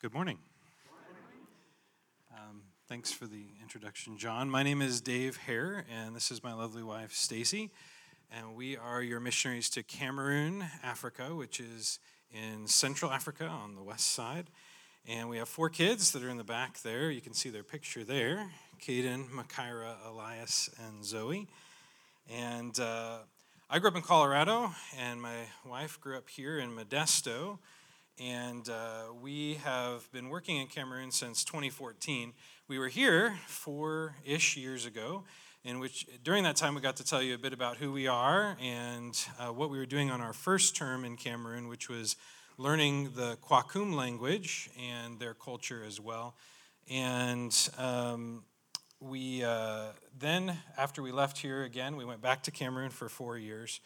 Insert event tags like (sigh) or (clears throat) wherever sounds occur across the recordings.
Good morning. Um, thanks for the introduction, John. My name is Dave Hare, and this is my lovely wife, Stacy. And we are your missionaries to Cameroon, Africa, which is in Central Africa on the west side. And we have four kids that are in the back there. You can see their picture there Caden, Makaira, Elias, and Zoe. And uh, I grew up in Colorado, and my wife grew up here in Modesto and uh, we have been working in Cameroon since 2014. We were here four ish years ago, in which during that time we got to tell you a bit about who we are and uh, what we were doing on our first term in Cameroon, which was learning the Kwakum language and their culture as well. And um, we uh, then, after we left here again, we went back to Cameroon for four years.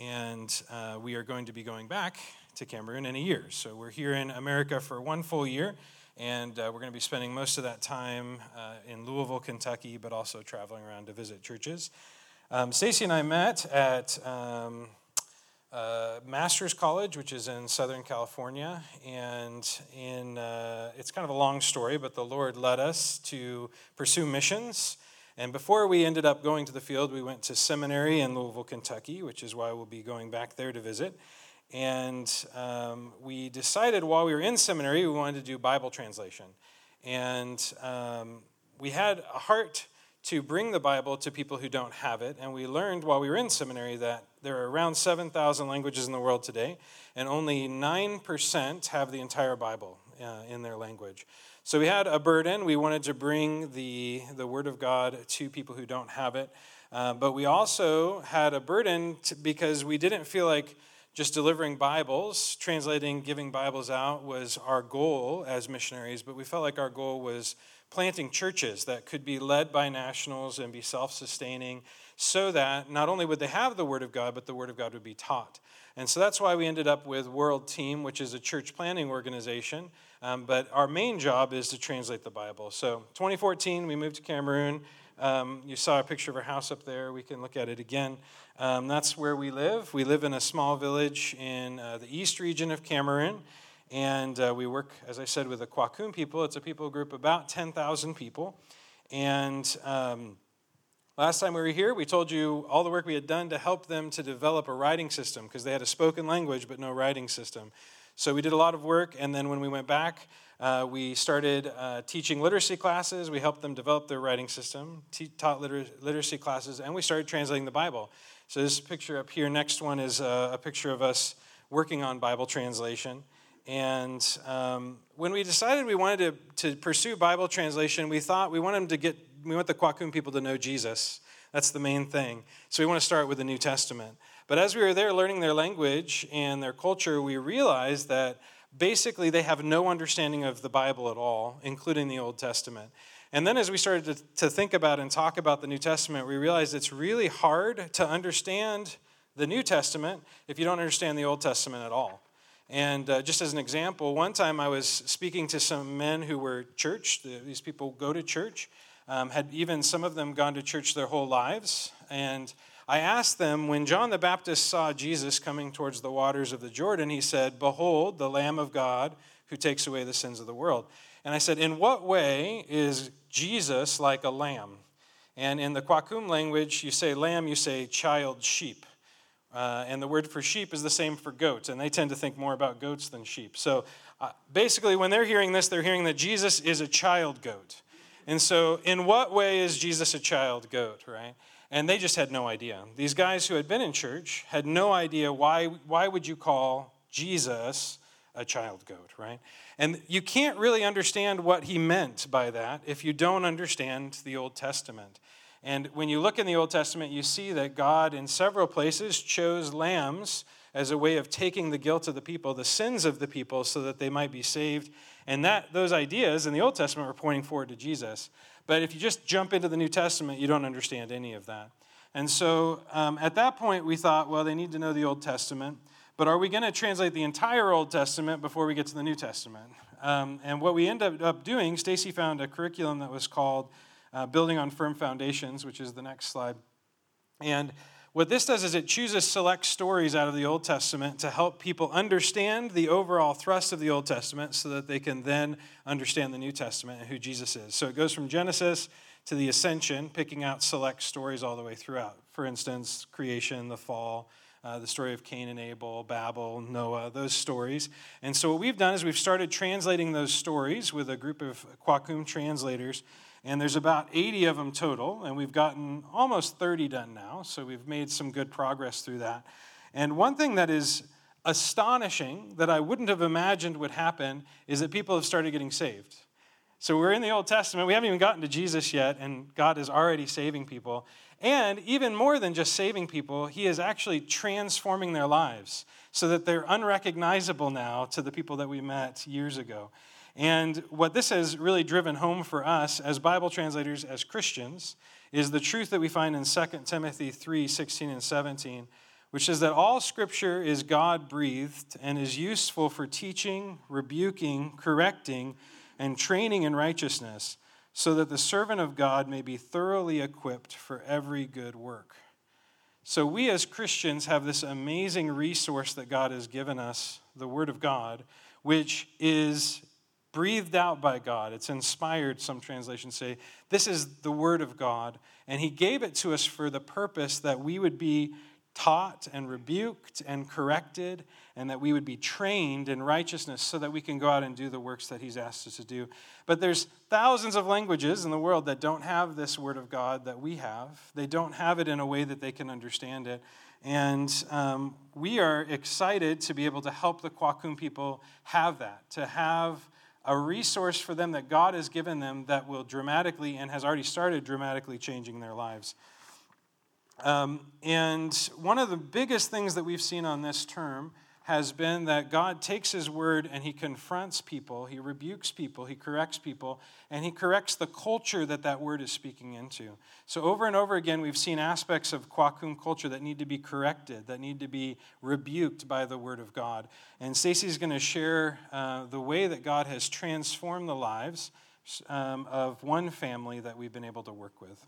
And uh, we are going to be going back to Cameroon in a year. So we're here in America for one full year, and uh, we're going to be spending most of that time uh, in Louisville, Kentucky, but also traveling around to visit churches. Um, Stacy and I met at um, uh, Master's College, which is in Southern California, and in uh, it's kind of a long story, but the Lord led us to pursue missions. And before we ended up going to the field, we went to seminary in Louisville, Kentucky, which is why we'll be going back there to visit. And um, we decided while we were in seminary, we wanted to do Bible translation. And um, we had a heart to bring the Bible to people who don't have it. And we learned while we were in seminary that there are around 7,000 languages in the world today, and only 9% have the entire Bible uh, in their language. So we had a burden. We wanted to bring the, the Word of God to people who don't have it. Uh, but we also had a burden to, because we didn't feel like just delivering Bibles, translating, giving Bibles out was our goal as missionaries, but we felt like our goal was planting churches that could be led by nationals and be self sustaining so that not only would they have the Word of God, but the Word of God would be taught. And so that's why we ended up with World Team, which is a church planning organization. Um, but our main job is to translate the Bible. So 2014, we moved to Cameroon. Um, you saw a picture of our house up there. We can look at it again. Um, that's where we live. We live in a small village in uh, the east region of Cameroon. And uh, we work, as I said, with the Kwakum people. It's a people group about 10,000 people. And um, last time we were here, we told you all the work we had done to help them to develop a writing system because they had a spoken language but no writing system. So we did a lot of work. And then when we went back, uh, we started uh, teaching literacy classes. We helped them develop their writing system, te- taught liter- literacy classes, and we started translating the Bible. So, this picture up here, next one, is uh, a picture of us working on Bible translation. And um, when we decided we wanted to, to pursue Bible translation, we thought we want them to get, we want the Kwakum people to know Jesus. That's the main thing. So we want to start with the New Testament. But as we were there learning their language and their culture, we realized that basically they have no understanding of the Bible at all, including the Old Testament. And then as we started to, to think about and talk about the New Testament, we realized it's really hard to understand the New Testament if you don't understand the Old Testament at all. And uh, just as an example, one time I was speaking to some men who were church. These people go to church, um, had even some of them gone to church their whole lives. And I asked them, when John the Baptist saw Jesus coming towards the waters of the Jordan, he said, Behold, the Lamb of God who takes away the sins of the world. And I said, In what way is Jesus like a lamb? And in the Kwakum language, you say lamb, you say child sheep. Uh, and the word for sheep is the same for goats, and they tend to think more about goats than sheep. So uh, basically, when they're hearing this, they're hearing that Jesus is a child goat. And so, in what way is Jesus a child goat, right? And they just had no idea. These guys who had been in church had no idea why, why would you call Jesus a child goat, right? And you can't really understand what he meant by that if you don't understand the Old Testament. And when you look in the Old Testament, you see that God, in several places, chose lambs as a way of taking the guilt of the people, the sins of the people, so that they might be saved. And that those ideas in the Old Testament were pointing forward to Jesus. But if you just jump into the New Testament, you don't understand any of that. And so um, at that point, we thought, well, they need to know the Old Testament. But are we going to translate the entire Old Testament before we get to the New Testament? Um, and what we ended up doing, Stacy found a curriculum that was called uh, Building on Firm Foundations, which is the next slide. And what this does is it chooses select stories out of the Old Testament to help people understand the overall thrust of the Old Testament so that they can then understand the New Testament and who Jesus is. So it goes from Genesis to the ascension, picking out select stories all the way throughout. For instance, creation, the fall, uh, the story of Cain and Abel, Babel, Noah, those stories. And so, what we've done is we've started translating those stories with a group of Kwakum translators and there's about 80 of them total, and we've gotten almost 30 done now, so we've made some good progress through that. And one thing that is astonishing that I wouldn't have imagined would happen is that people have started getting saved. So we're in the Old Testament, we haven't even gotten to Jesus yet, and God is already saving people. And even more than just saving people, He is actually transforming their lives so that they're unrecognizable now to the people that we met years ago. And what this has really driven home for us as Bible translators, as Christians, is the truth that we find in 2 Timothy 3 16 and 17, which says that all scripture is God breathed and is useful for teaching, rebuking, correcting, and training in righteousness, so that the servant of God may be thoroughly equipped for every good work. So, we as Christians have this amazing resource that God has given us, the Word of God, which is breathed out by God. It's inspired, some translations say. This is the Word of God. And He gave it to us for the purpose that we would be taught and rebuked and corrected, and that we would be trained in righteousness so that we can go out and do the works that He's asked us to do. But there's thousands of languages in the world that don't have this Word of God that we have, they don't have it in a way that they can understand it. And um, we are excited to be able to help the Kwakum people have that, to have a resource for them that God has given them that will dramatically and has already started dramatically changing their lives. Um, and one of the biggest things that we've seen on this term has been that God takes his word and he confronts people, he rebukes people, he corrects people, and he corrects the culture that that word is speaking into. So, over and over again, we've seen aspects of Kwakum culture that need to be corrected, that need to be rebuked by the word of God. And Stacy's going to share uh, the way that God has transformed the lives um, of one family that we've been able to work with.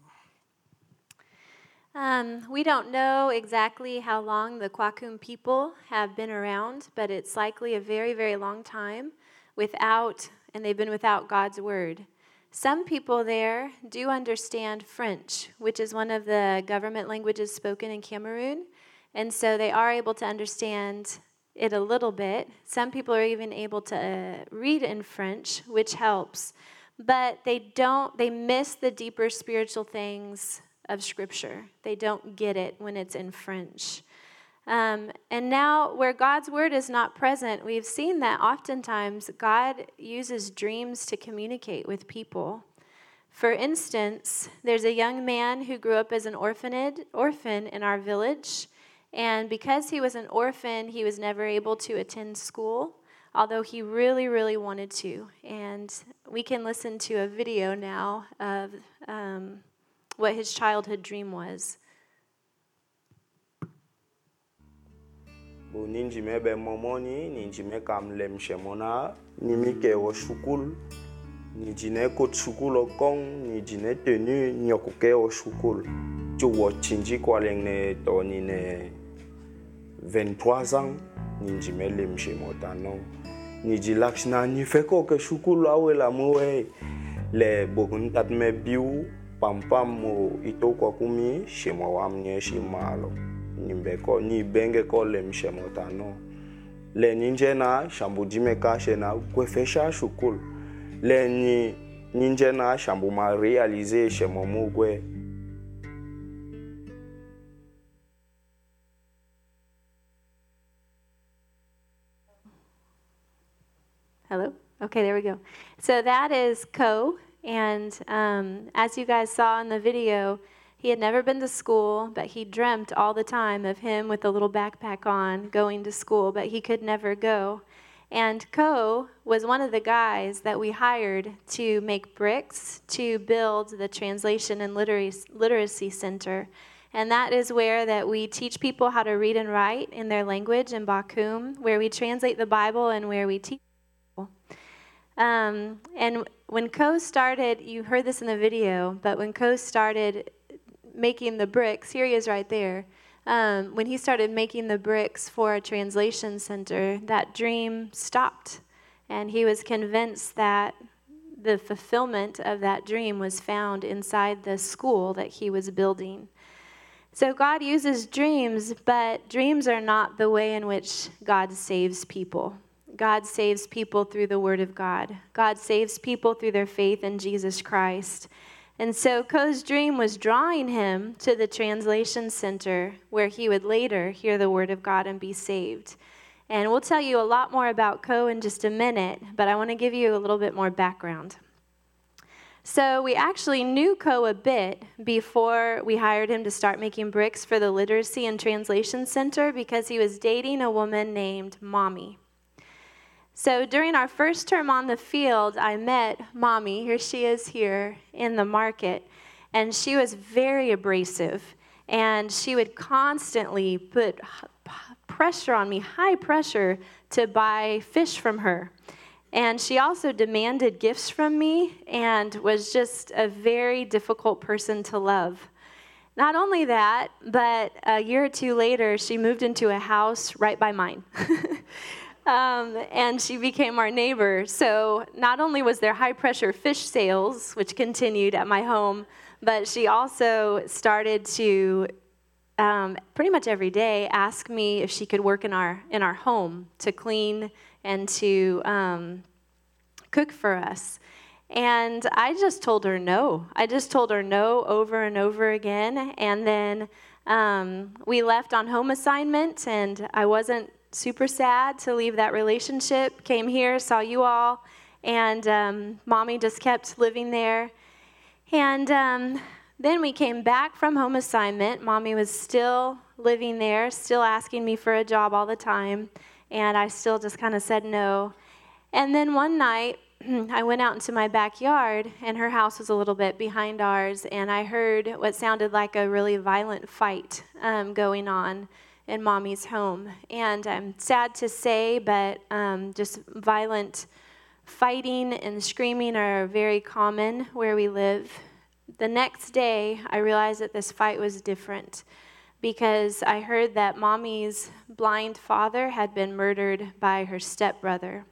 Um, we don't know exactly how long the Kwakum people have been around, but it's likely a very, very long time without, and they've been without God's word. Some people there do understand French, which is one of the government languages spoken in Cameroon, and so they are able to understand it a little bit. Some people are even able to uh, read in French, which helps, but they don't, they miss the deeper spiritual things of Scripture. They don't get it when it's in French. Um, and now, where God's word is not present, we've seen that oftentimes God uses dreams to communicate with people. For instance, there's a young man who grew up as an orphaned, orphan in our village. And because he was an orphan, he was never able to attend school, although he really, really wanted to. And we can listen to a video now of um, what his childhood dream was. bo ninjime be momoni ninjime kam lem shemona nimi ke wo shukul. Ni jine ko shukul okong ni jine tenu nyoko ke wo shukul. Ju wo chinji kwa leng ne to ni ne 23 ans ninjime lem shemota no. Ni ji lakshna ni ke le bogun tat me biu pampamo itokwa kumi shema wamnye shimalo nimbeko ni benge ko lem shemo tano le ninje na shambu jime ka shena kwefesha shukul le ni ninje na shambu ma realize shemo mugwe Hello? Okay, there we go. So that is Ko. And um, as you guys saw in the video, he had never been to school, but he dreamt all the time of him with a little backpack on going to school, but he could never go. And Ko was one of the guys that we hired to make bricks to build the Translation and Literacy Center. And that is where that we teach people how to read and write in their language in Bakum, where we translate the Bible and where we teach. Um, and when Co started, you heard this in the video, but when Co started making the bricks, here he is right there. um, when he started making the bricks for a translation center, that dream stopped. And he was convinced that the fulfillment of that dream was found inside the school that he was building. So God uses dreams, but dreams are not the way in which God saves people. God saves people through the Word of God. God saves people through their faith in Jesus Christ. And so Ko's dream was drawing him to the translation center where he would later hear the Word of God and be saved. And we'll tell you a lot more about Ko in just a minute, but I want to give you a little bit more background. So we actually knew Ko a bit before we hired him to start making bricks for the Literacy and Translation Center because he was dating a woman named Mommy. So during our first term on the field, I met Mommy, here she is here in the market, and she was very abrasive. And she would constantly put pressure on me, high pressure, to buy fish from her. And she also demanded gifts from me and was just a very difficult person to love. Not only that, but a year or two later, she moved into a house right by mine. (laughs) um, and she became our neighbor. So not only was there high pressure fish sales, which continued at my home, but she also started to um, pretty much every day ask me if she could work in our in our home to clean and to um, cook for us. And I just told her no. I just told her no over and over again. And then um, we left on home assignment, and I wasn't super sad to leave that relationship. Came here, saw you all, and um, mommy just kept living there. And um, then we came back from home assignment. Mommy was still living there, still asking me for a job all the time, and I still just kind of said no. And then one night, (clears throat) I went out into my backyard, and her house was a little bit behind ours, and I heard what sounded like a really violent fight um, going on in mommy's home. And I'm sad to say, but um, just violent fighting and screaming are very common where we live. The next day, I realized that this fight was different because I heard that mommy's blind father had been murdered by her stepbrother.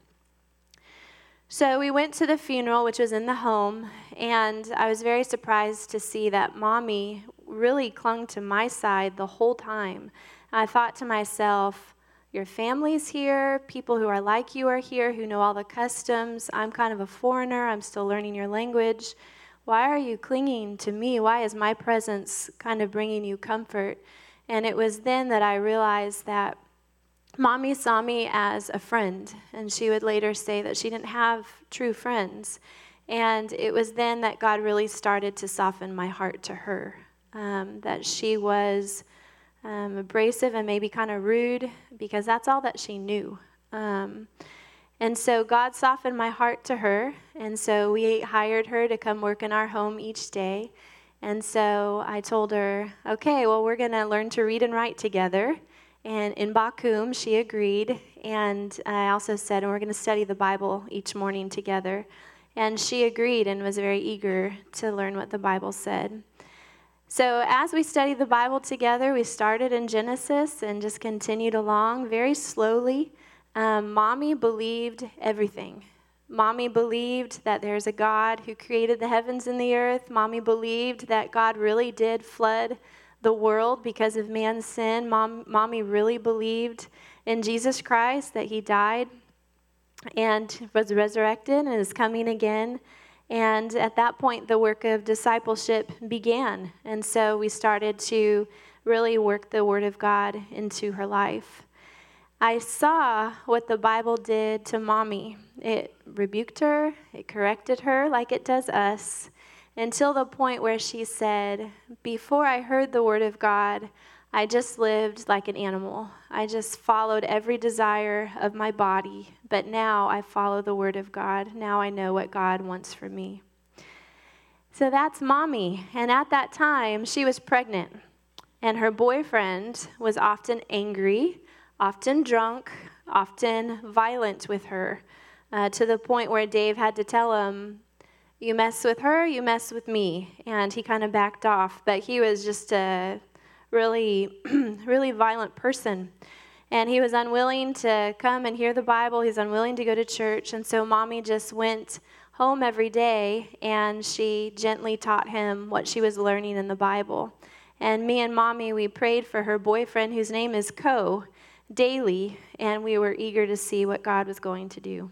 So we went to the funeral, which was in the home, and I was very surprised to see that mommy really clung to my side the whole time. I thought to myself, your family's here, people who are like you are here, who know all the customs. I'm kind of a foreigner, I'm still learning your language. Why are you clinging to me? Why is my presence kind of bringing you comfort? And it was then that I realized that Mommy saw me as a friend, and she would later say that she didn't have true friends. And it was then that God really started to soften my heart to her, um, that she was um, abrasive and maybe kind of rude because that's all that she knew. Um, and so God softened my heart to her, and so we hired her to come work in our home each day. And so I told her, okay, well, we're going to learn to read and write together. And in Bakum, she agreed. And I also said, and we're going to study the Bible each morning together. And she agreed and was very eager to learn what the Bible said. So, as we studied the Bible together, we started in Genesis and just continued along very slowly. Um, mommy believed everything. Mommy believed that there's a God who created the heavens and the earth. Mommy believed that God really did flood the world because of man's sin. Mom, mommy really believed in Jesus Christ, that he died and was resurrected and is coming again. And at that point, the work of discipleship began. And so we started to really work the Word of God into her life. I saw what the Bible did to mommy. It rebuked her, it corrected her like it does us until the point where she said, Before I heard the word of God, I just lived like an animal. I just followed every desire of my body, but now I follow the word of God. Now I know what God wants for me. So that's mommy. And at that time, she was pregnant, and her boyfriend was often angry, often drunk, often violent with her, uh, to the point where Dave had to tell him, you mess with her, you mess with me. And he kind of backed off, but he was just a really, (clears throat) really violent person. And he was unwilling to come and hear the Bible. He was unwilling to go to church. And so mommy just went home every day and she gently taught him what she was learning in the Bible. And me and mommy, we prayed for her boyfriend, whose name is Co, daily. And we were eager to see what God was going to do.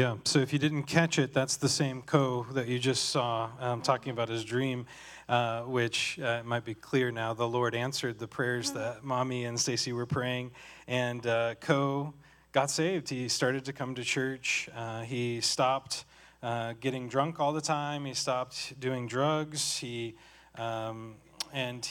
Yeah, so if you didn't catch it, that's the same Co that you just saw um, talking about his dream, uh, which uh, might be clear now. The Lord answered the prayers that Mommy and Stacy were praying, and uh, Co got saved. He started to come to church. Uh, he stopped uh, getting drunk all the time. He stopped doing drugs. He um, and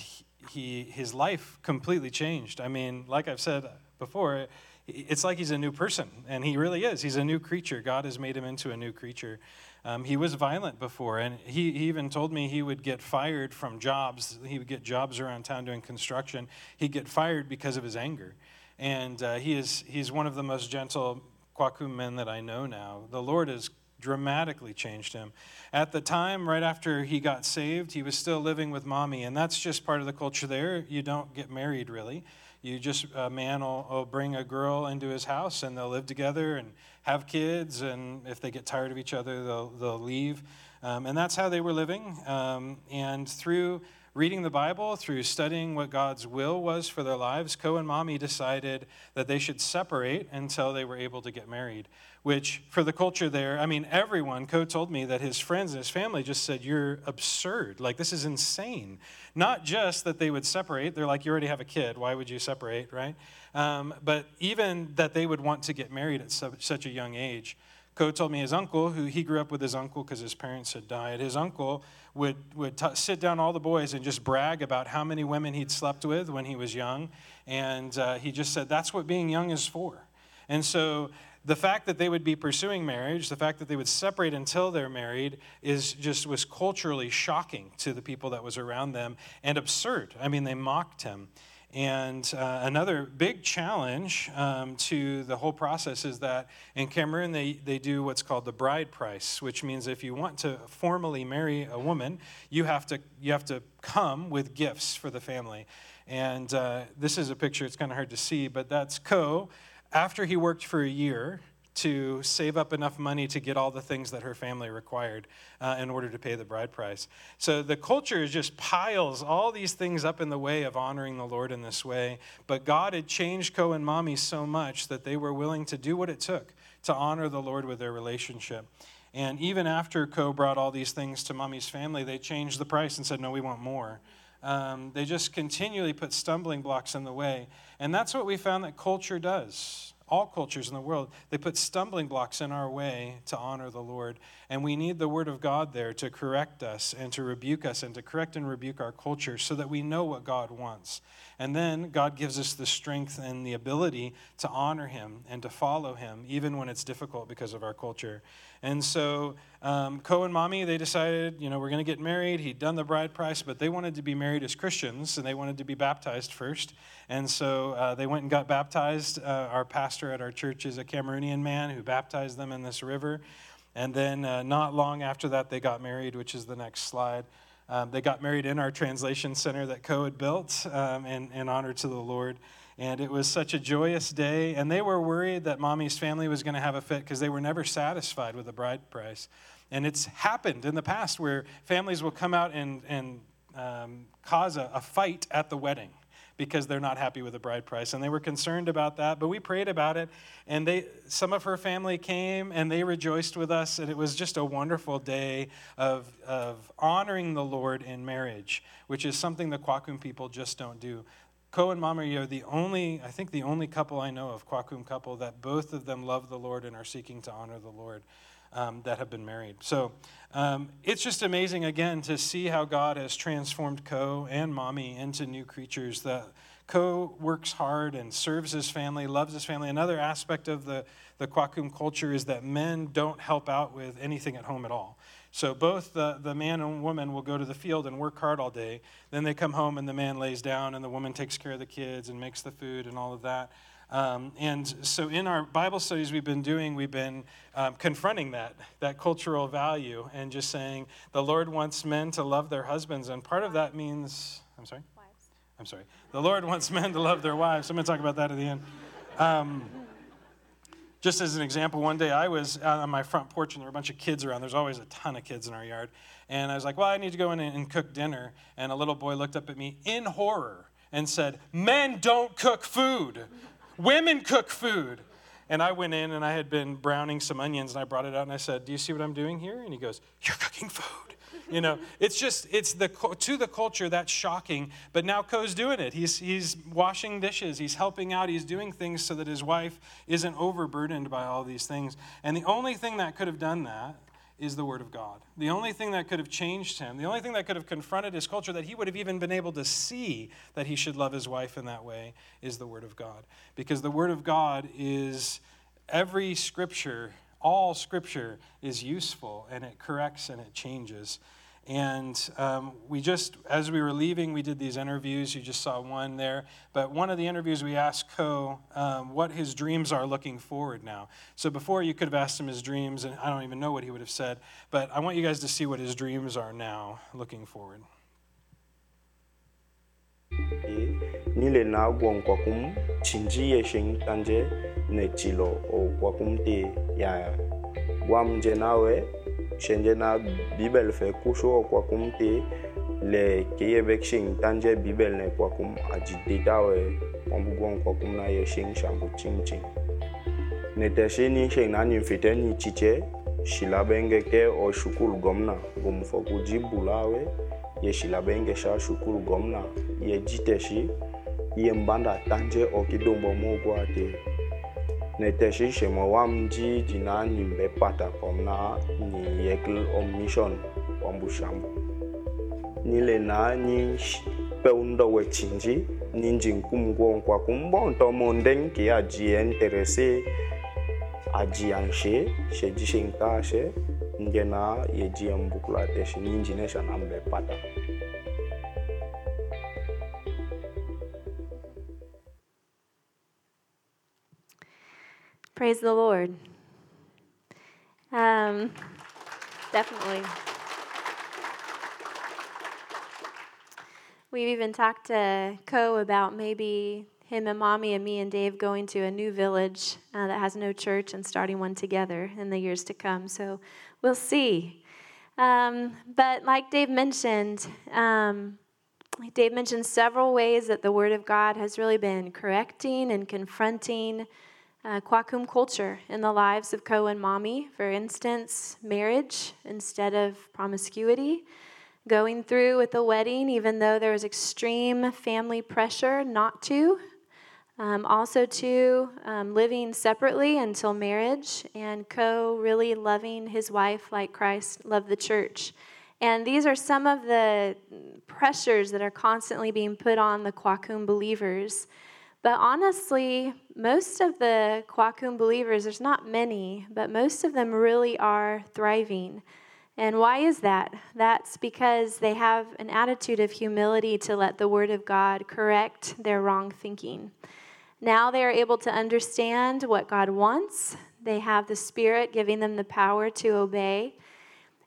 he his life completely changed. I mean, like I've said before it's like he's a new person, and he really is. He's a new creature. God has made him into a new creature. Um, he was violent before, and he, he, even told me he would get fired from jobs. He would get jobs around town doing construction. He'd get fired because of his anger. And uh, he is, he's one of the most gentle Kwakum men that I know now. The Lord has dramatically changed him. At the time, right after he got saved, he was still living with mommy, and that's just part of the culture there. You don't get married, really. You just, a man will, will, bring a girl into his house and they'll live together and have kids. And if they get tired of each other, they'll, they'll leave. Um, and that's how they were living. Um, and through reading the Bible, through studying what God's will was for their lives, Co and Mommy decided that they should separate until they were able to get married which for the culture there, I mean, everyone, Co told me that his friends and his family just said, You're absurd. Like, this is insane. Not just that they would separate, they're like, You already have a kid. Why would you separate, right? Um, but even that they would want to get married at such a young age. Co told me his uncle, who he grew up with his uncle because his parents had died, his uncle would, would t- sit down all the boys and just brag about how many women he'd slept with when he was young. And uh, he just said, That's what being young is for. And so the fact that they would be pursuing marriage, the fact that they would separate until they're married, is just was culturally shocking to the people that was around them and absurd. I mean, they mocked him. And uh, another big challenge um, to the whole process is that in Cameroon, they, they do what's called the bride price, which means if you want to formally marry a woman, you have to, you have to come with gifts for the family. And uh, this is a picture, it's kind of hard to see, but that's Co after he worked for a year to save up enough money to get all the things that her family required uh, in order to pay the bride price. So the culture just piles all these things up in the way of honoring the Lord in this way. But God had changed Co and Mommy so much that they were willing to do what it took to honor the Lord with their relationship. And even after Co brought all these things to Mommy's family, they changed the price and said, No, we want more. Um, they just continually put stumbling blocks in the way. And that's what we found that culture does. All cultures in the world, they put stumbling blocks in our way to honor the Lord. And we need the Word of God there to correct us and to rebuke us and to correct and rebuke our culture so that we know what God wants. And then God gives us the strength and the ability to honor Him and to follow Him, even when it's difficult because of our culture. And so um, Co and Mommy, they decided, you know, we're going to get married. He'd done the bride price, but they wanted to be married as Christians and they wanted to be baptized first. And so uh, they went and got baptized. Uh, our pastor at our church is a Cameroonian man who baptized them in this river. And then uh, not long after that, they got married, which is the next slide. Um, they got married in our translation center that Co had built um, in, in honor to the Lord. And it was such a joyous day. And they were worried that mommy's family was going to have a fit because they were never satisfied with the bride price. And it's happened in the past where families will come out and, and um, cause a, a fight at the wedding because they're not happy with the bride price and they were concerned about that but we prayed about it and they some of her family came and they rejoiced with us and it was just a wonderful day of, of honoring the lord in marriage which is something the kwakum people just don't do Co and Mommy are the only, I think, the only couple I know of, Kwakum couple, that both of them love the Lord and are seeking to honor the Lord um, that have been married. So um, it's just amazing, again, to see how God has transformed Co and Mommy into new creatures. That Co works hard and serves his family, loves his family. Another aspect of the, the Kwakum culture is that men don't help out with anything at home at all. So both the, the man and woman will go to the field and work hard all day. Then they come home and the man lays down and the woman takes care of the kids and makes the food and all of that. Um, and so in our Bible studies we've been doing, we've been um, confronting that, that cultural value and just saying the Lord wants men to love their husbands. And part of that means, I'm sorry? Wives. I'm sorry. The Lord wants men to love their wives. I'm going to talk about that at the end. Um, just as an example, one day I was on my front porch and there were a bunch of kids around. There's always a ton of kids in our yard. And I was like, well, I need to go in and cook dinner. And a little boy looked up at me in horror and said, Men don't cook food, women cook food. And I went in and I had been browning some onions and I brought it out and I said, Do you see what I'm doing here? And he goes, You're cooking food. You know, it's just, it's the, to the culture that's shocking, but now Co's doing it. He's, he's washing dishes, he's helping out, he's doing things so that his wife isn't overburdened by all these things. And the only thing that could have done that is the Word of God. The only thing that could have changed him, the only thing that could have confronted his culture, that he would have even been able to see that he should love his wife in that way, is the Word of God. Because the Word of God is every scripture, all scripture is useful and it corrects and it changes. And um, we just, as we were leaving, we did these interviews. You just saw one there. But one of the interviews, we asked Co um, what his dreams are looking forward now. So before, you could have asked him his dreams, and I don't even know what he would have said. But I want you guys to see what his dreams are now looking forward. na kum chinji ye tanje ne chilo o te ya wam je nawe shenje na bibel fe kusho kwa kum te le ke ye bek shing tanje bibel ne kwa kum aji data we kwambu gwong kwa kum na ye shing shambu ching ching. Ne te she ni shing na ni fite ni chiche shila benge ke o shukul gomna. Gum foku jibulawe ye shila benge sha shukul gomna. Ye jite shi ye mbanda tanje o kidombo mogwa te ne te shi shemo wam ji jina ni mbe pata komna ni yekl o mission wambu shambu ni le na ni pe undo we chinji ni njin kum gwo kwa kumbo to monden ki a ji interesse a ji anshe she ji shinka she ngena ye ji mbukula te shi ni njine Praise the Lord. Um, definitely. We've even talked to Co about maybe him and mommy and me and Dave going to a new village uh, that has no church and starting one together in the years to come. So we'll see. Um, but like Dave mentioned, um, Dave mentioned several ways that the Word of God has really been correcting and confronting uh, Kwakum culture in the lives of Co and Mommy. For instance, marriage instead of promiscuity, going through with the wedding even though there was extreme family pressure not to. Um, also, to um, living separately until marriage, and Co really loving his wife like Christ loved the church. And these are some of the pressures that are constantly being put on the Kwakum believers. But honestly, most of the Kwakum believers, there's not many, but most of them really are thriving. And why is that? That's because they have an attitude of humility to let the Word of God correct their wrong thinking. Now they are able to understand what God wants. They have the Spirit giving them the power to obey.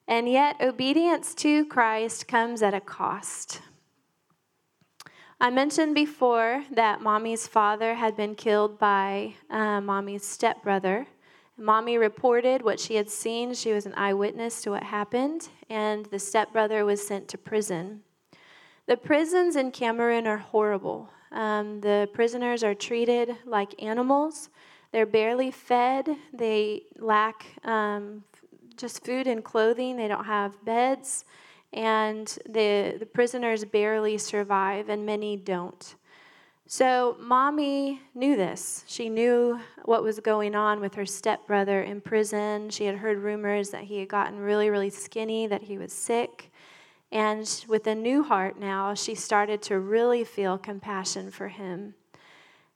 And yet, obedience to Christ comes at a cost. I mentioned before that mommy's father had been killed by uh, mommy's stepbrother. Mommy reported what she had seen. She was an eyewitness to what happened, and the stepbrother was sent to prison. The prisons in Cameroon are horrible. Um, the prisoners are treated like animals. They're barely fed. They lack um, just food and clothing. They don't have beds and the, the prisoners barely survive, and many don't. So, mommy knew this. She knew what was going on with her stepbrother in prison. She had heard rumors that he had gotten really, really skinny, that he was sick. And with a new heart now, she started to really feel compassion for him.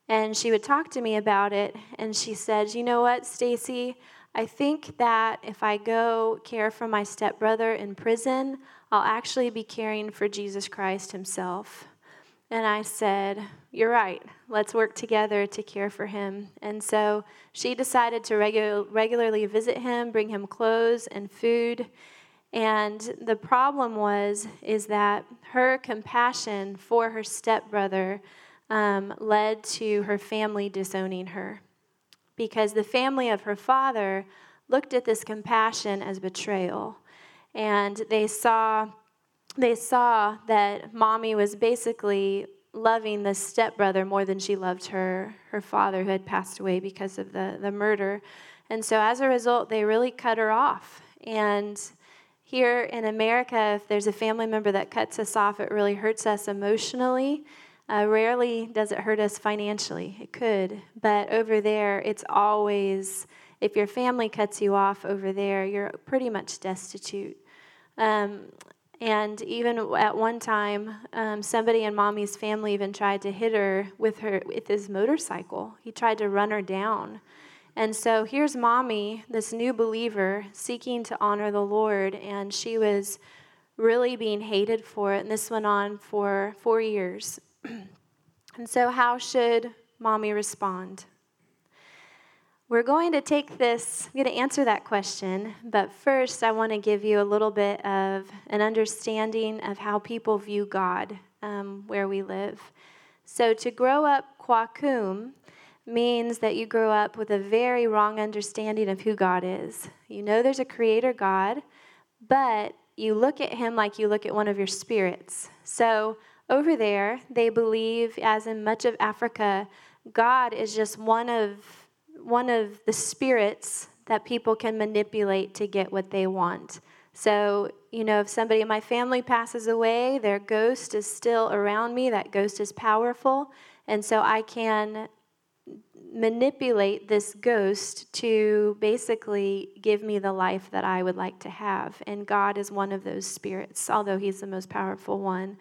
And she would talk to me about it, and she said, You know what, Stacy? I think that if I go care for my stepbrother in prison, I'll actually be caring for Jesus Christ himself. And I said, You're right. Let's work together to care for him. And so she decided to regu- regularly visit him, bring him clothes and food. And the problem was is that her compassion for her stepbrother um, led to her family disowning her, because the family of her father looked at this compassion as betrayal, and they saw they saw that mommy was basically loving the stepbrother more than she loved her her father who had passed away because of the, the murder. And so as a result, they really cut her off. And here in America, if there's a family member that cuts us off, it really hurts us emotionally. Uh, rarely does it hurt us financially. It could. But over there, it's always, if your family cuts you off over there, you're pretty much destitute. Um, and even at one time, um, somebody in mommy's family even tried to hit her with her with his motorcycle. He tried to run her down. And so here's mommy, this new believer, seeking to honor the Lord, and she was really being hated for it. And this went on for four years. (clears throat) and so, how should mommy respond? We're going to take this, I'm going to answer that question, but first I want to give you a little bit of an understanding of how people view God um, where we live. So, to grow up Kwakum means that you grow up with a very wrong understanding of who God is. You know there's a creator God, but you look at him like you look at one of your spirits. So, over there, they believe, as in much of Africa, God is just one of one of the spirits that people can manipulate to get what they want. So, you know, if somebody in my family passes away, their ghost is still around me, that ghost is powerful. And so I can manipulate this ghost to basically give me the life that I would like to have. And God is one of those spirits, although He's the most powerful one.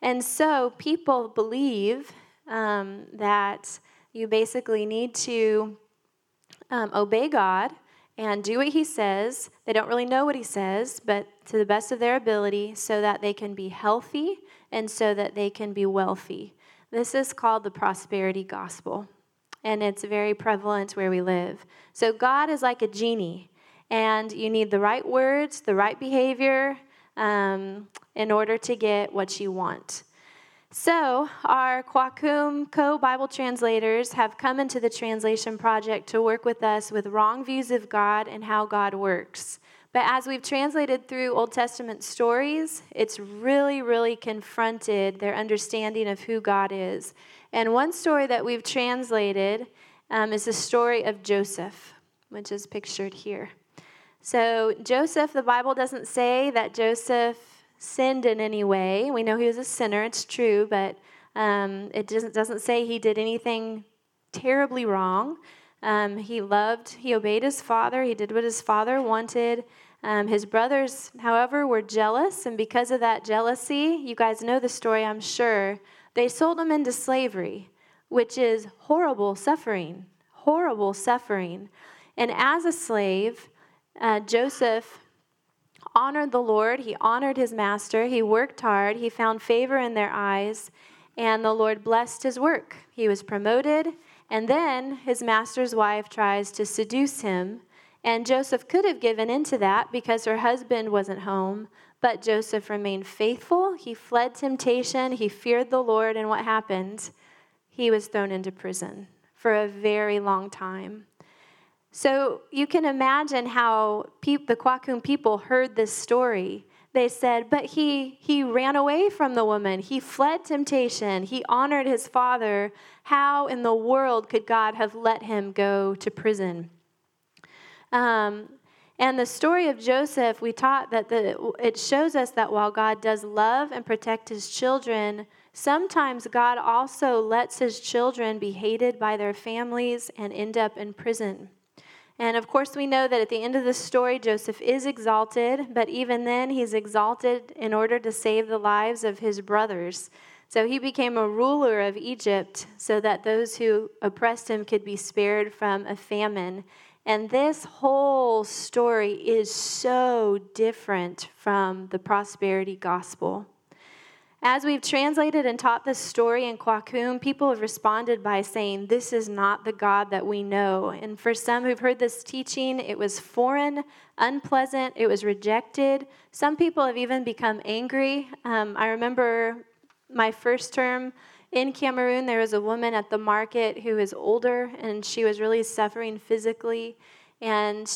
And so people believe um, that you basically need to um, obey God and do what He says. They don't really know what He says, but to the best of their ability, so that they can be healthy and so that they can be wealthy. This is called the prosperity gospel, and it's very prevalent where we live. So, God is like a genie, and you need the right words, the right behavior um, in order to get what you want. So, our Kwakum co Bible translators have come into the translation project to work with us with wrong views of God and how God works. But as we've translated through Old Testament stories, it's really, really confronted their understanding of who God is. And one story that we've translated um, is the story of Joseph, which is pictured here. So, Joseph, the Bible doesn't say that Joseph sinned in any way. We know he was a sinner, it's true, but um, it doesn't, doesn't say he did anything terribly wrong. Um, he loved, he obeyed his father, he did what his father wanted. Um, his brothers, however, were jealous, and because of that jealousy, you guys know the story, I'm sure, they sold him into slavery, which is horrible suffering, horrible suffering. And as a slave, uh, Joseph honored the Lord, he honored his master, he worked hard, he found favor in their eyes, and the Lord blessed his work. He was promoted, and then his master's wife tries to seduce him. And Joseph could have given into that because her husband wasn't home, but Joseph remained faithful. He fled temptation, he feared the Lord, and what happened? He was thrown into prison for a very long time. So you can imagine how pe- the Kwakum people heard this story. They said, But he, he ran away from the woman. He fled temptation. He honored his father. How in the world could God have let him go to prison? Um, and the story of Joseph, we taught that the, it shows us that while God does love and protect his children, sometimes God also lets his children be hated by their families and end up in prison. And of course, we know that at the end of the story, Joseph is exalted, but even then, he's exalted in order to save the lives of his brothers. So he became a ruler of Egypt so that those who oppressed him could be spared from a famine. And this whole story is so different from the prosperity gospel. As we've translated and taught this story in Kwakum, people have responded by saying, This is not the God that we know. And for some who've heard this teaching, it was foreign, unpleasant, it was rejected. Some people have even become angry. Um, I remember my first term in Cameroon, there was a woman at the market who was older and she was really suffering physically. And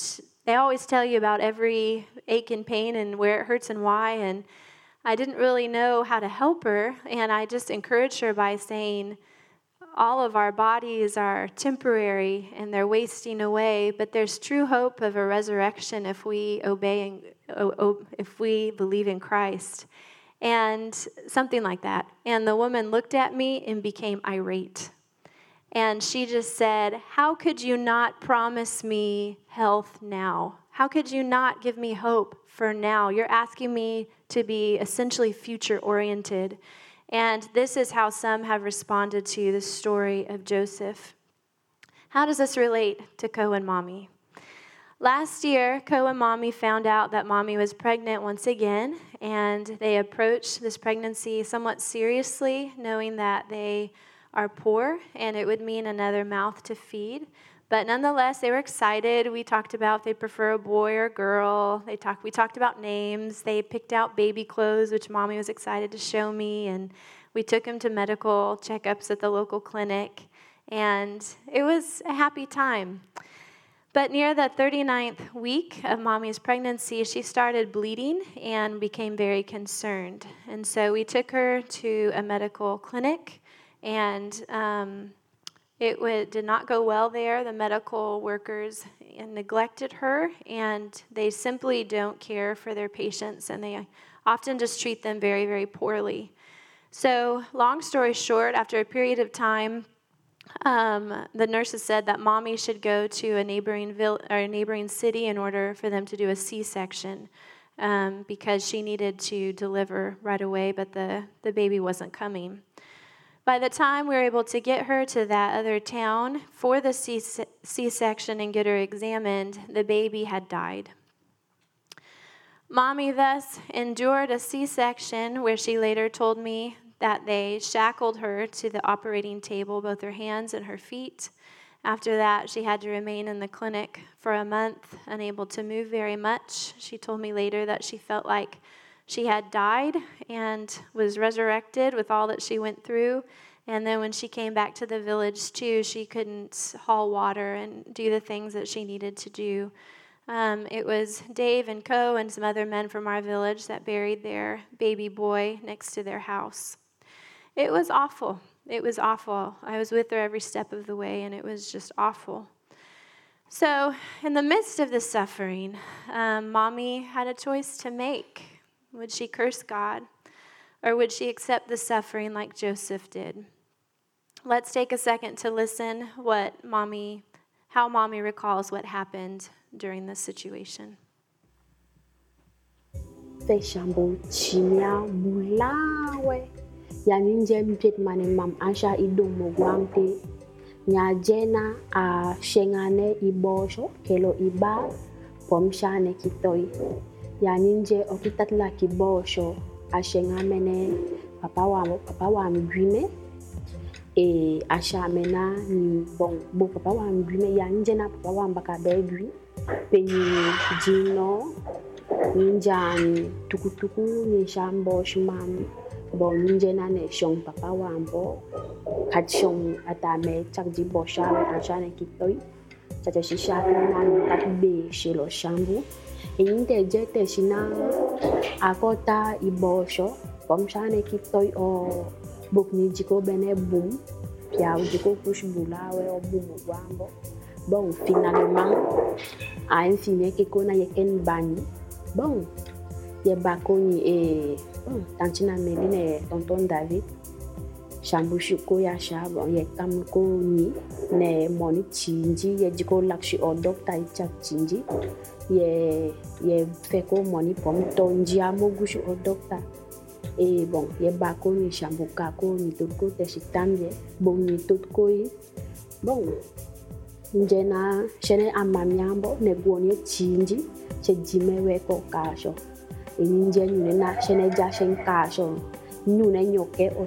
they always tell you about every ache and pain and where it hurts and why. And I didn't really know how to help her, and I just encouraged her by saying, all of our bodies are temporary and they're wasting away, but there's true hope of a resurrection if we obey and if we believe in Christ. And something like that. And the woman looked at me and became irate. And she just said, How could you not promise me health now? How could you not give me hope for now? You're asking me to be essentially future oriented. And this is how some have responded to the story of Joseph. How does this relate to Ko and Mommy? Last year, Ko and Mommy found out that Mommy was pregnant once again, and they approached this pregnancy somewhat seriously, knowing that they are poor and it would mean another mouth to feed. But nonetheless, they were excited. We talked about they prefer a boy or a girl. They talked, we talked about names. They picked out baby clothes, which mommy was excited to show me. And we took them to medical checkups at the local clinic. And it was a happy time. But near the 39th week of mommy's pregnancy, she started bleeding and became very concerned. And so we took her to a medical clinic and um, it did not go well there. The medical workers neglected her, and they simply don't care for their patients, and they often just treat them very, very poorly. So, long story short, after a period of time, um, the nurses said that mommy should go to a neighboring, vill- or a neighboring city in order for them to do a C section um, because she needed to deliver right away, but the, the baby wasn't coming. By the time we were able to get her to that other town for the C section and get her examined, the baby had died. Mommy thus endured a C section where she later told me that they shackled her to the operating table, both her hands and her feet. After that, she had to remain in the clinic for a month, unable to move very much. She told me later that she felt like she had died and was resurrected with all that she went through. And then when she came back to the village, too, she couldn't haul water and do the things that she needed to do. Um, it was Dave and Co. and some other men from our village that buried their baby boy next to their house. It was awful. It was awful. I was with her every step of the way, and it was just awful. So, in the midst of the suffering, um, mommy had a choice to make. Would she curse God or would she accept the suffering like Joseph did? Let's take a second to listen what mommy how mommy recalls what happened during this situation. Yani nje okitatla kibosho ashengamene papa wa papa wa mgwime e ashamena ni bon bo papa wa mgwime ya nje na papa wa mbaka begwi penye jino ninjani tukutuku ni shambo shmam bo nje na ne shong papa wa mbo kat atame chakji bosha shame ashane kitoi chacha shisha na kat be shelo shambu Inte jete shina akota ibosho pomshane kitoi o bukni jiko bene bum pia jiko kush bulawe o bum gwambo bon finalement a infine ke yeken bani bon ye bakoni e bon tantina meline tonton David shambushu ko ya shabo ye kam ko ni ne moni chinji ye jiko lakshi o doctor ichak chinji ye ye fɛ ko mɔni pɔm tɔnji amogushu o dɔkta e bon ye ba ko ni shambu ka ko ni tot ko tɛsi tam ye bon ni tot ko yi bon nje na shene amamiambo ne guon ye chinji che jime we ko kasho. E nje nyune na shene ja shen kasho nyune nyoke o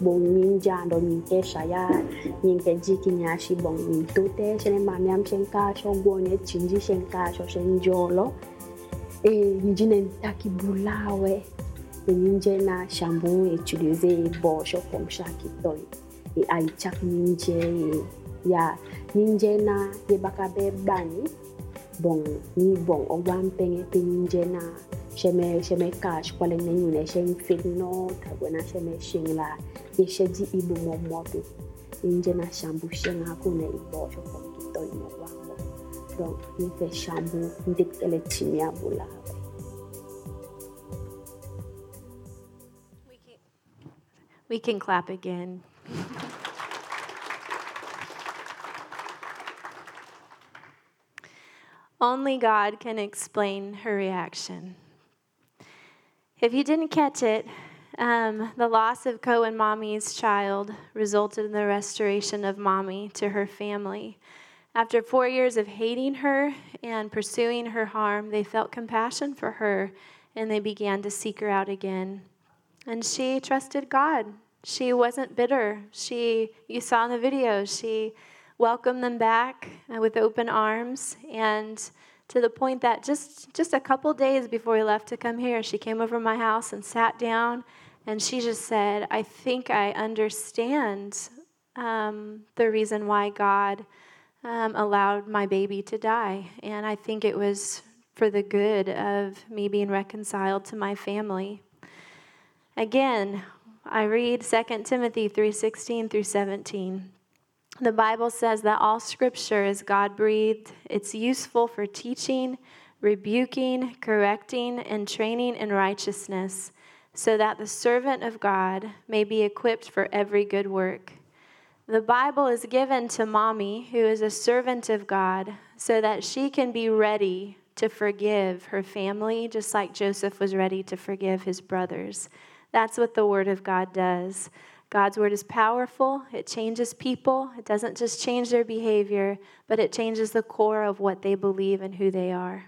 bong nhìn ja do nhìn ke saya nhìn ke ji ki nya shi bong nhìn tu te chen ma nyam chen ka cho go ne chin ji chen ka cho chen jo lo e ni ji ne ta ki bulawe e ni je na shampoo e utiliser bo cho kom sha ki to e ai chak ni je ya ni je na ye baka be bani bong ni bong o wan penge pe ni na sheji ibu ninje na shambu shenga kune i bosho kom kitoy mo wango donc ni fe shambu bulawe We can clap again. Only God can explain her reaction. If you didn't catch it, um, the loss of Co and Mommy's child resulted in the restoration of Mommy to her family. After four years of hating her and pursuing her harm, they felt compassion for her and they began to seek her out again. And she trusted God. She wasn't bitter. She, you saw in the video, she welcomed them back with open arms and to the point that just just a couple days before we left to come here, she came over my house and sat down and she just said, I think I understand um, the reason why God um, allowed my baby to die. And I think it was for the good of me being reconciled to my family. Again, I read 2 Timothy 3:16 through 17. The Bible says that all scripture is God-breathed. It's useful for teaching, rebuking, correcting, and training in righteousness, so that the servant of God may be equipped for every good work. The Bible is given to mommy, who is a servant of God, so that she can be ready to forgive her family, just like Joseph was ready to forgive his brothers. That's what the Word of God does. God's Word is powerful, it changes people. It doesn't just change their behavior, but it changes the core of what they believe and who they are.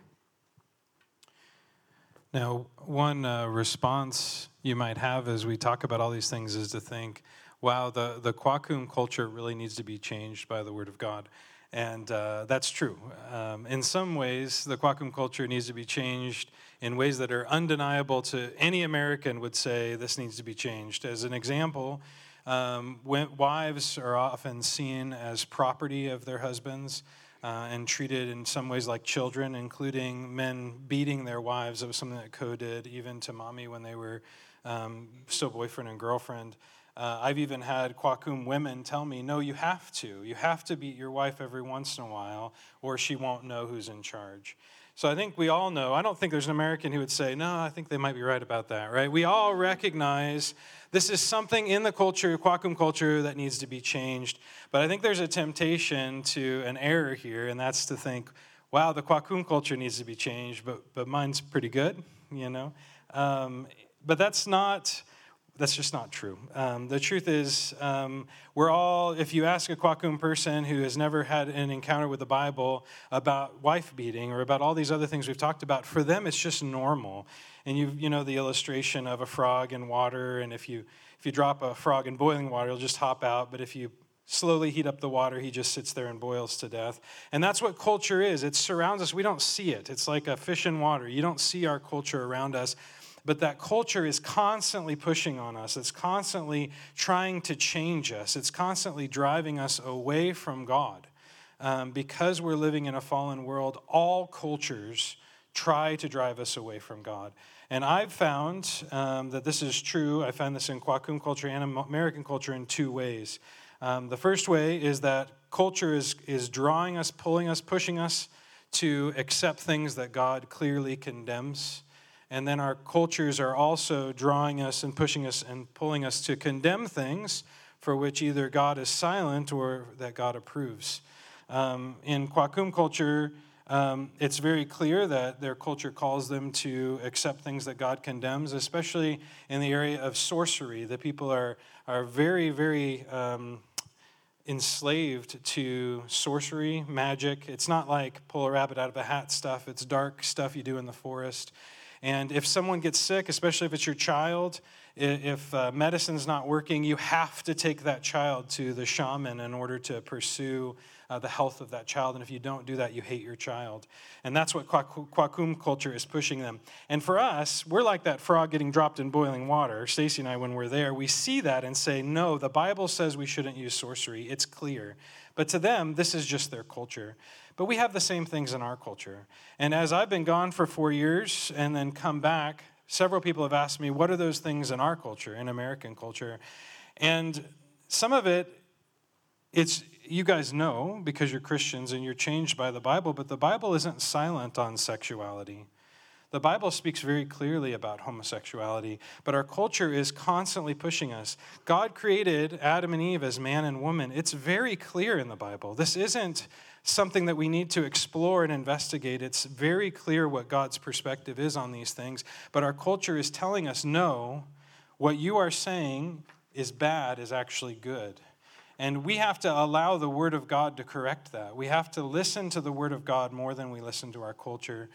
Now, one uh, response you might have as we talk about all these things is to think, wow, the, the Kwakum culture really needs to be changed by the Word of God. And uh, that's true. Um, in some ways, the Kwakum culture needs to be changed in ways that are undeniable to any American would say this needs to be changed. As an example, um, wives are often seen as property of their husbands uh, and treated in some ways like children, including men beating their wives. That was something that Co did, even to mommy when they were um, still boyfriend and girlfriend. Uh, I've even had Kwakum women tell me, no, you have to. You have to beat your wife every once in a while, or she won't know who's in charge. So I think we all know, I don't think there's an American who would say, no, I think they might be right about that, right? We all recognize this is something in the culture, Kwakum culture, that needs to be changed. But I think there's a temptation to an error here, and that's to think, wow, the Kwakum culture needs to be changed, but, but mine's pretty good, you know? Um, but that's not that's just not true. Um, the truth is, um, we're all, if you ask a Kwakum person who has never had an encounter with the Bible about wife beating or about all these other things we've talked about, for them it's just normal. And you, you know the illustration of a frog in water, and if you, if you drop a frog in boiling water, he'll just hop out, but if you slowly heat up the water, he just sits there and boils to death. And that's what culture is. It surrounds us. We don't see it. It's like a fish in water. You don't see our culture around us but that culture is constantly pushing on us. It's constantly trying to change us. It's constantly driving us away from God. Um, because we're living in a fallen world, all cultures try to drive us away from God. And I've found um, that this is true. I found this in Kwakum culture and American culture in two ways. Um, the first way is that culture is, is drawing us, pulling us, pushing us to accept things that God clearly condemns. And then our cultures are also drawing us and pushing us and pulling us to condemn things for which either God is silent or that God approves. Um, in Kwakum culture, um, it's very clear that their culture calls them to accept things that God condemns, especially in the area of sorcery. The people are, are very, very um, enslaved to sorcery, magic. It's not like pull a rabbit out of a hat stuff, it's dark stuff you do in the forest. And if someone gets sick, especially if it's your child, if uh, medicine's not working, you have to take that child to the shaman in order to pursue uh, the health of that child. And if you don't do that, you hate your child. And that's what Kwakum culture is pushing them. And for us, we're like that frog getting dropped in boiling water. Stacy and I, when we're there, we see that and say, no, the Bible says we shouldn't use sorcery. It's clear. But to them, this is just their culture. But we have the same things in our culture. And as I've been gone for four years and then come back, several people have asked me, what are those things in our culture, in American culture? And some of it, it's you guys know because you're Christians and you're changed by the Bible, but the Bible isn't silent on sexuality. The Bible speaks very clearly about homosexuality, but our culture is constantly pushing us. God created Adam and Eve as man and woman. It's very clear in the Bible. This isn't something that we need to explore and investigate. It's very clear what God's perspective is on these things, but our culture is telling us no, what you are saying is bad is actually good. And we have to allow the Word of God to correct that. We have to listen to the Word of God more than we listen to our culture.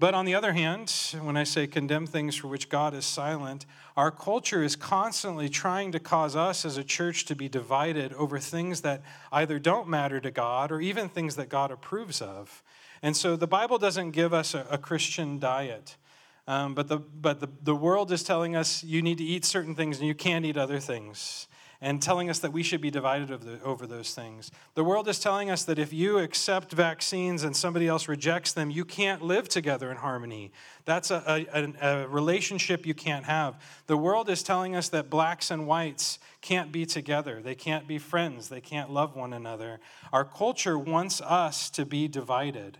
But on the other hand, when I say condemn things for which God is silent, our culture is constantly trying to cause us as a church to be divided over things that either don't matter to God or even things that God approves of. And so the Bible doesn't give us a, a Christian diet. Um, but the, but the, the world is telling us you need to eat certain things and you can't eat other things and telling us that we should be divided over those things. The world is telling us that if you accept vaccines and somebody else rejects them, you can't live together in harmony. That's a, a, a, relationship you can't have. The world is telling us that blacks and whites can't be together, they can't be friends, they can't love one another. Our culture wants us to be divided.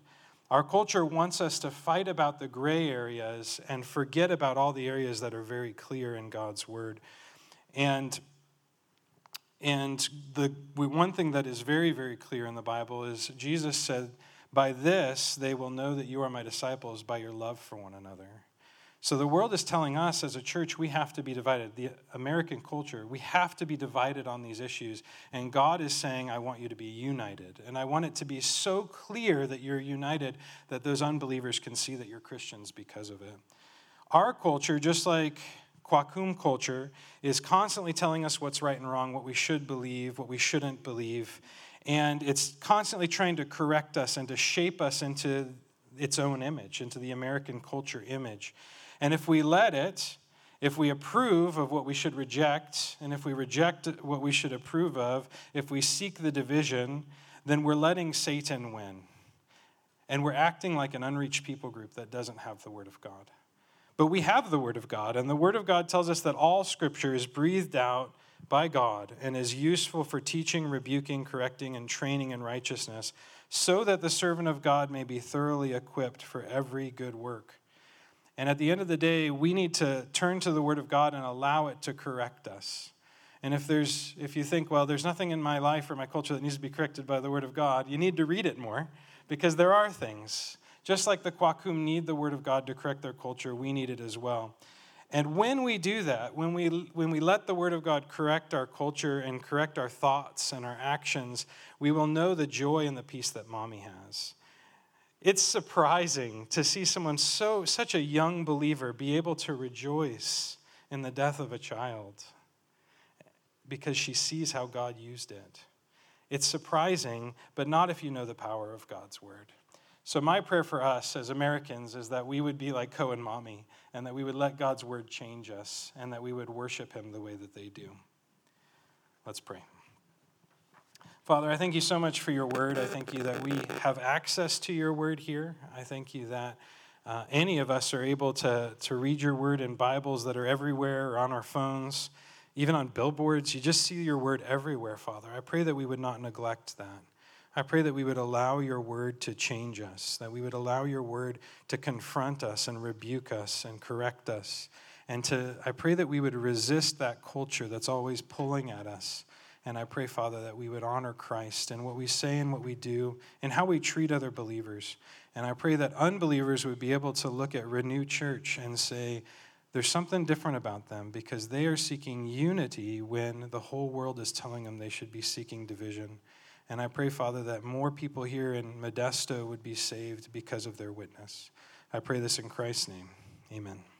Our culture wants us to fight about the gray areas and forget about all the areas that are very clear in God's word. And and the one thing that is very, very clear in the Bible is Jesus said, By this they will know that you are my disciples, by your love for one another. So the world is telling us as a church we have to be divided. The American culture, we have to be divided on these issues. And God is saying, I want you to be united. And I want it to be so clear that you're united that those unbelievers can see that you're Christians because of it. Our culture, just like Kwakum culture is constantly telling us what's right and wrong, what we should believe, what we shouldn't believe. And it's constantly trying to correct us and to shape us into its own image, into the American culture image. And if we let it, if we approve of what we should reject, and if we reject what we should approve of, if we seek the division, then we're letting Satan win. And we're acting like an unreached people group that doesn't have the Word of God. But we have the Word of God, and the Word of God tells us that all Scripture is breathed out by God and is useful for teaching, rebuking, correcting, and training in righteousness, so that the servant of God may be thoroughly equipped for every good work. And at the end of the day, we need to turn to the Word of God and allow it to correct us. And if there's if you think, well, there's nothing in my life or my culture that needs to be corrected by the Word of God, you need to read it more because there are things. Just like the Kwakum need the Word of God to correct their culture, we need it as well. And when we do that, when we, when we let the Word of God correct our culture and correct our thoughts and our actions, we will know the joy and the peace that mommy has. It's surprising to see someone so, such a young believer be able to rejoice in the death of a child because she sees how God used it. It's surprising, but not if you know the power of God's Word. So, my prayer for us as Americans is that we would be like Cohen Mommy and that we would let God's word change us and that we would worship Him the way that they do. Let's pray. Father, I thank you so much for your word. I thank you that we have access to your word here. I thank you that uh, any of us are able to, to read your word in Bibles that are everywhere or on our phones, even on billboards. You just see your word everywhere, Father. I pray that we would not neglect that. I pray that we would allow your word to change us, that we would allow your word to confront us and rebuke us and correct us. And to, I pray that we would resist that culture that's always pulling at us. And I pray, Father, that we would honor Christ in what we say and what we do and how we treat other believers. And I pray that unbelievers would be able to look at Renew Church and say, there's something different about them because they are seeking unity when the whole world is telling them they should be seeking division. And I pray, Father, that more people here in Modesto would be saved because of their witness. I pray this in Christ's name. Amen.